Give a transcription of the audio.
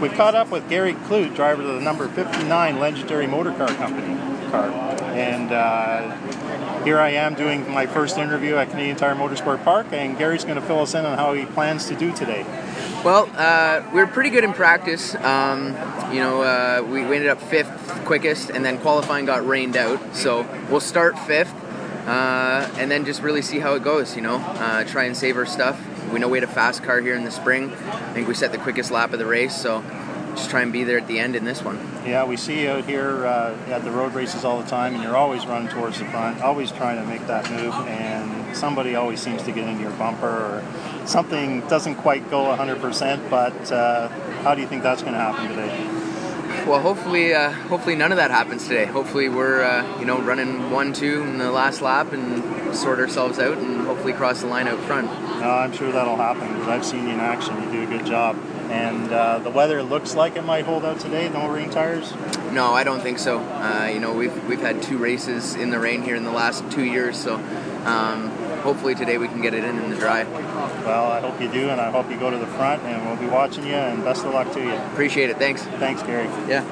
We've caught up with Gary Klutt, driver of the number 59 Legendary Motor Car Company car. And uh, here I am doing my first interview at Canadian Tire Motorsport Park, and Gary's going to fill us in on how he plans to do today. Well, uh, we were pretty good in practice. Um, you know, uh, we, we ended up fifth quickest, and then qualifying got rained out. So we'll start fifth, uh, and then just really see how it goes. You know, uh, try and save our stuff. We know we had a fast car here in the spring. I think we set the quickest lap of the race, so just try and be there at the end in this one. Yeah, we see you out here uh, at the road races all the time, and you're always running towards the front, always trying to make that move, and somebody always seems to get into your bumper or something doesn't quite go 100%, but uh, how do you think that's going to happen today? Well, hopefully, uh, hopefully none of that happens today. Hopefully, we're uh, you know running one, two in the last lap and sort ourselves out, and hopefully cross the line out front. No, I'm sure that'll happen because I've seen you in action. You do a good job, and uh, the weather looks like it might hold out today. No rain tires. No, I don't think so. Uh, you know, we've we've had two races in the rain here in the last two years, so. Um, hopefully today we can get it in in the dry. Well, I hope you do, and I hope you go to the front, and we'll be watching you, and best of luck to you. Appreciate it. Thanks. Thanks, Gary. Yeah.